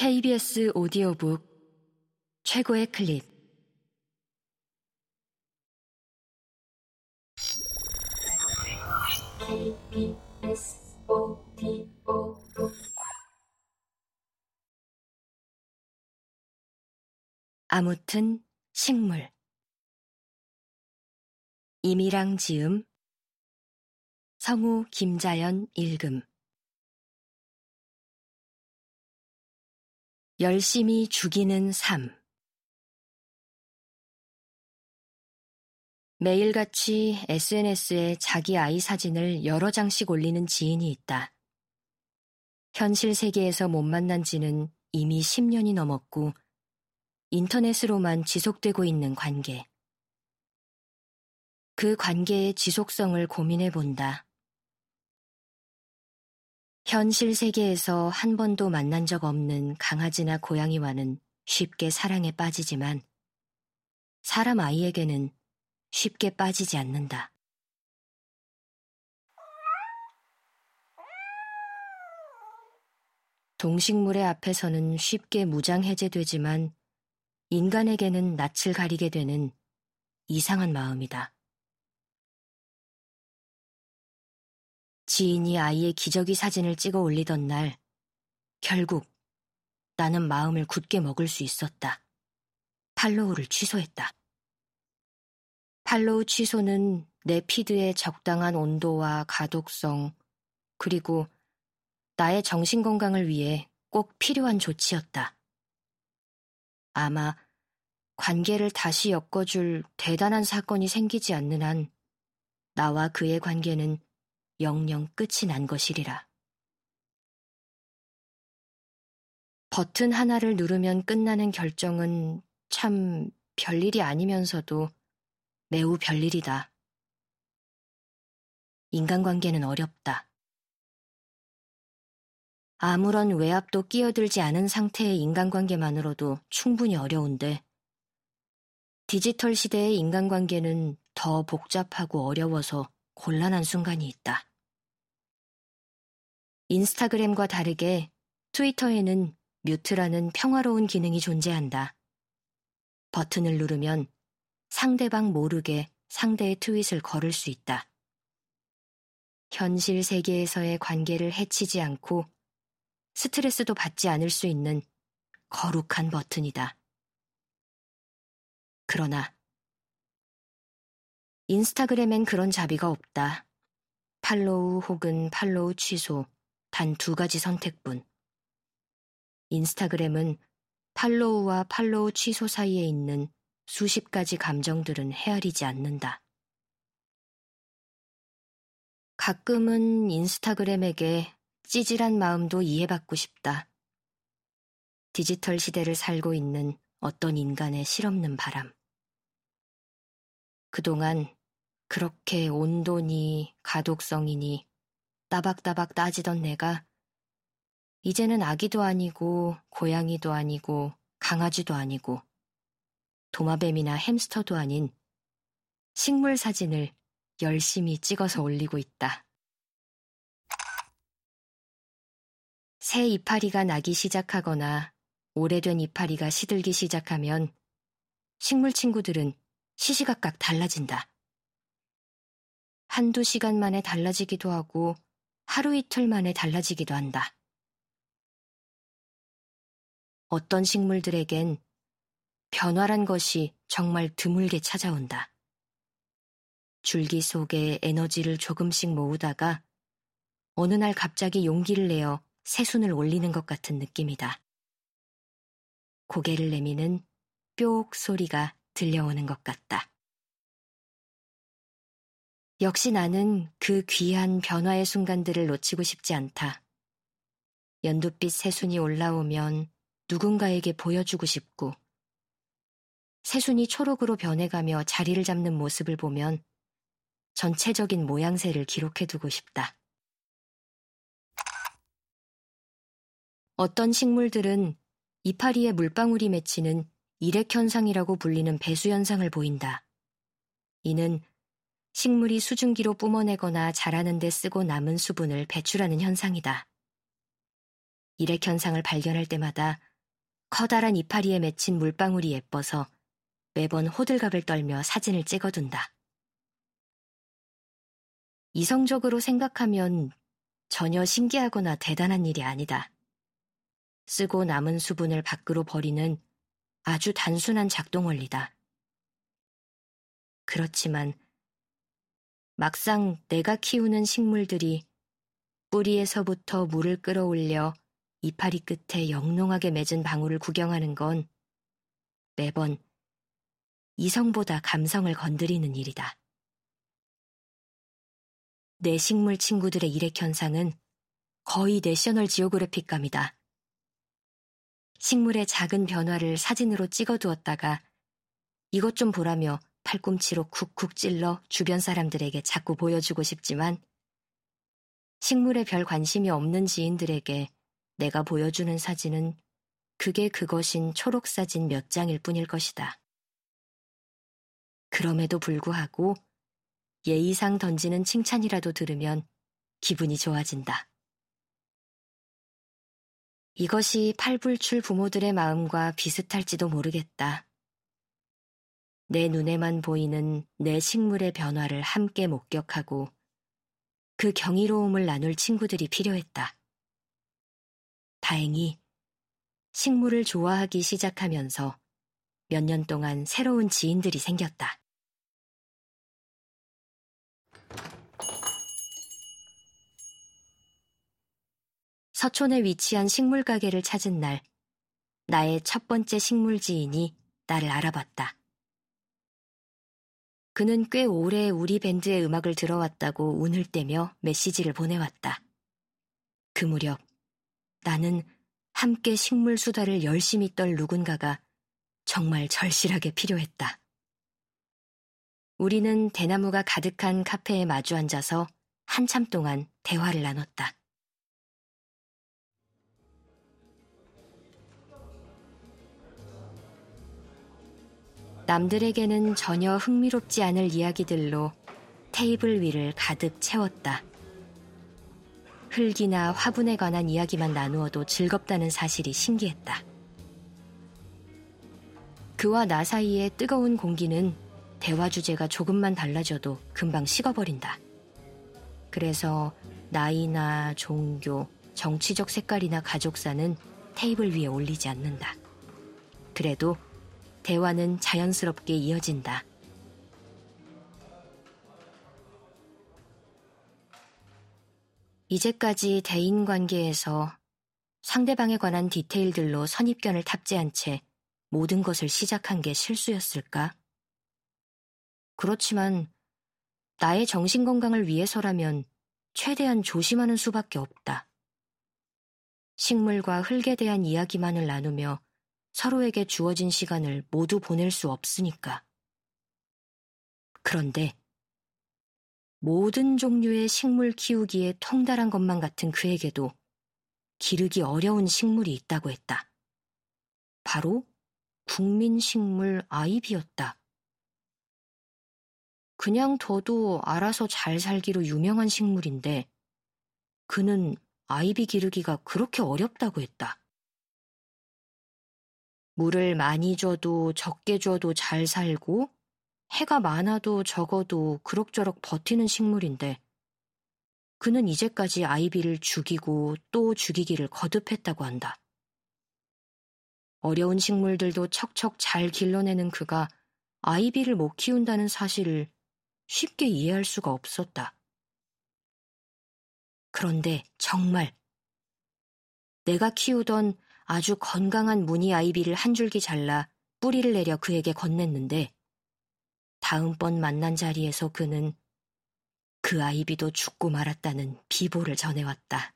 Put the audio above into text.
KBS 오디오북 최고의 클립. KBS 오디오북 아무튼 식물. 이미랑 지음 성우 김자연 읽음 열심히 죽이는 삶 매일같이 SNS에 자기 아이 사진을 여러 장씩 올리는 지인이 있다. 현실 세계에서 못 만난 지는 이미 10년이 넘었고 인터넷으로만 지속되고 있는 관계. 그 관계의 지속성을 고민해 본다. 현실 세계에서 한 번도 만난 적 없는 강아지나 고양이와는 쉽게 사랑에 빠지지만 사람 아이에게는 쉽게 빠지지 않는다. 동식물의 앞에서는 쉽게 무장해제되지만 인간에게는 낯을 가리게 되는 이상한 마음이다. 지인이 아이의 기저귀 사진을 찍어 올리던 날, 결국 나는 마음을 굳게 먹을 수 있었다. 팔로우를 취소했다. 팔로우 취소는 내 피드의 적당한 온도와 가독성, 그리고 나의 정신 건강을 위해 꼭 필요한 조치였다. 아마 관계를 다시 엮어줄 대단한 사건이 생기지 않는 한 나와 그의 관계는 영영 끝이 난 것이리라. 버튼 하나를 누르면 끝나는 결정은 참 별일이 아니면서도 매우 별일이다. 인간관계는 어렵다. 아무런 외압도 끼어들지 않은 상태의 인간관계만으로도 충분히 어려운데, 디지털 시대의 인간관계는 더 복잡하고 어려워서 곤란한 순간이 있다. 인스타그램과 다르게 트위터에는 뮤트라는 평화로운 기능이 존재한다. 버튼을 누르면 상대방 모르게 상대의 트윗을 걸을 수 있다. 현실 세계에서의 관계를 해치지 않고 스트레스도 받지 않을 수 있는 거룩한 버튼이다. 그러나 인스타그램엔 그런 자비가 없다. 팔로우 혹은 팔로우 취소, 단 두 가지 선택뿐. 인스타그램은 팔로우와 팔로우 취소 사이에 있는 수십 가지 감정들은 헤아리지 않는다. 가끔은 인스타그램에게 찌질한 마음도 이해받고 싶다. 디지털 시대를 살고 있는 어떤 인간의 실없는 바람. 그동안 그렇게 온도니 가독성이니 따박따박 따지던 내가 이제는 아기도 아니고 고양이도 아니고 강아지도 아니고 도마뱀이나 햄스터도 아닌 식물 사진을 열심히 찍어서 올리고 있다. 새 이파리가 나기 시작하거나 오래된 이파리가 시들기 시작하면 식물 친구들은 시시각각 달라진다. 한두 시간 만에 달라지기도 하고 하루 이틀 만에 달라지기도 한다. 어떤 식물들에겐 변화란 것이 정말 드물게 찾아온다. 줄기 속에 에너지를 조금씩 모으다가 어느 날 갑자기 용기를 내어 새순을 올리는 것 같은 느낌이다. 고개를 내미는 뾱 소리가 들려오는 것 같다. 역시 나는 그 귀한 변화의 순간들을 놓치고 싶지 않다. 연두빛 새순이 올라오면 누군가에게 보여주고 싶고, 새순이 초록으로 변해가며 자리를 잡는 모습을 보면 전체적인 모양새를 기록해두고 싶다. 어떤 식물들은 이파리에 물방울이 맺히는 일액현상이라고 불리는 배수현상을 보인다. 이는 식물이 수증기로 뿜어내거나 자라는 데 쓰고 남은 수분을 배출하는 현상이다. 일액 현상을 발견할 때마다 커다란 이파리에 맺힌 물방울이 예뻐서 매번 호들갑을 떨며 사진을 찍어둔다. 이성적으로 생각하면 전혀 신기하거나 대단한 일이 아니다. 쓰고 남은 수분을 밖으로 버리는 아주 단순한 작동 원리다. 그렇지만 막상 내가 키우는 식물들이 뿌리에서부터 물을 끌어올려 이파리 끝에 영롱하게 맺은 방울을 구경하는 건 매번 이성보다 감성을 건드리는 일이다. 내 식물 친구들의 일액 현상은 거의 내셔널 지오그래픽감이다. 식물의 작은 변화를 사진으로 찍어두었다가 이것 좀 보라며 팔꿈치로 쿡쿡 찔러 주변 사람들에게 자꾸 보여주고 싶지만 식물에 별 관심이 없는 지인들에게 내가 보여주는 사진은 그게 그것인 초록 사진 몇 장일 뿐일 것이다. 그럼에도 불구하고 예의상 던지는 칭찬이라도 들으면 기분이 좋아진다. 이것이 팔불출 부모들의 마음과 비슷할지도 모르겠다. 내 눈에만 보이는 내 식물의 변화를 함께 목격하고 그 경이로움을 나눌 친구들이 필요했다. 다행히 식물을 좋아하기 시작하면서 몇 년 동안 새로운 지인들이 생겼다. 서촌에 위치한 식물 가게를 찾은 날, 나의 첫 번째 식물 지인이 나를 알아봤다. 그는 꽤 오래 우리 밴드의 음악을 들어왔다고 운을 떼며 메시지를 보내왔다. 그 무렵 나는 함께 식물 수다를 열심히 떨 누군가가 정말 절실하게 필요했다. 우리는 대나무가 가득한 카페에 마주 앉아서 한참 동안 대화를 나눴다. 남들에게는 전혀 흥미롭지 않을 이야기들로 테이블 위를 가득 채웠다. 흙이나 화분에 관한 이야기만 나누어도 즐겁다는 사실이 신기했다. 그와 나 사이의 뜨거운 공기는 대화 주제가 조금만 달라져도 금방 식어버린다. 그래서 나이나 종교, 정치적 색깔이나 가족사는 테이블 위에 올리지 않는다. 그래도 대화는 자연스럽게 이어진다. 이제까지 대인 관계에서 상대방에 관한 디테일들로 선입견을 탑재한 채 모든 것을 시작한 게 실수였을까? 그렇지만 나의 정신 건강을 위해서라면 최대한 조심하는 수밖에 없다. 식물과 흙에 대한 이야기만을 나누며 서로에게 주어진 시간을 모두 보낼 수 없으니까. 그런데 모든 종류의 식물 키우기에 통달한 것만 같은 그에게도 기르기 어려운 식물이 있다고 했다. 바로 국민식물 아이비였다. 그냥 둬도 알아서 잘 살기로 유명한 식물인데 그는 아이비 기르기가 그렇게 어렵다고 했다. 물을 많이 줘도 적게 줘도 잘 살고 해가 많아도 적어도 그럭저럭 버티는 식물인데 그는 이제까지 아이비를 죽이고 또 죽이기를 거듭했다고 한다. 어려운 식물들도 척척 잘 길러내는 그가 아이비를 못 키운다는 사실을 쉽게 이해할 수가 없었다. 그런데 정말 내가 키우던 아주 건강한 무늬 아이비를 한 줄기 잘라 뿌리를 내려 그에게 건넸는데 다음번 만난 자리에서 그는 그 아이비도 죽고 말았다는 비보를 전해왔다.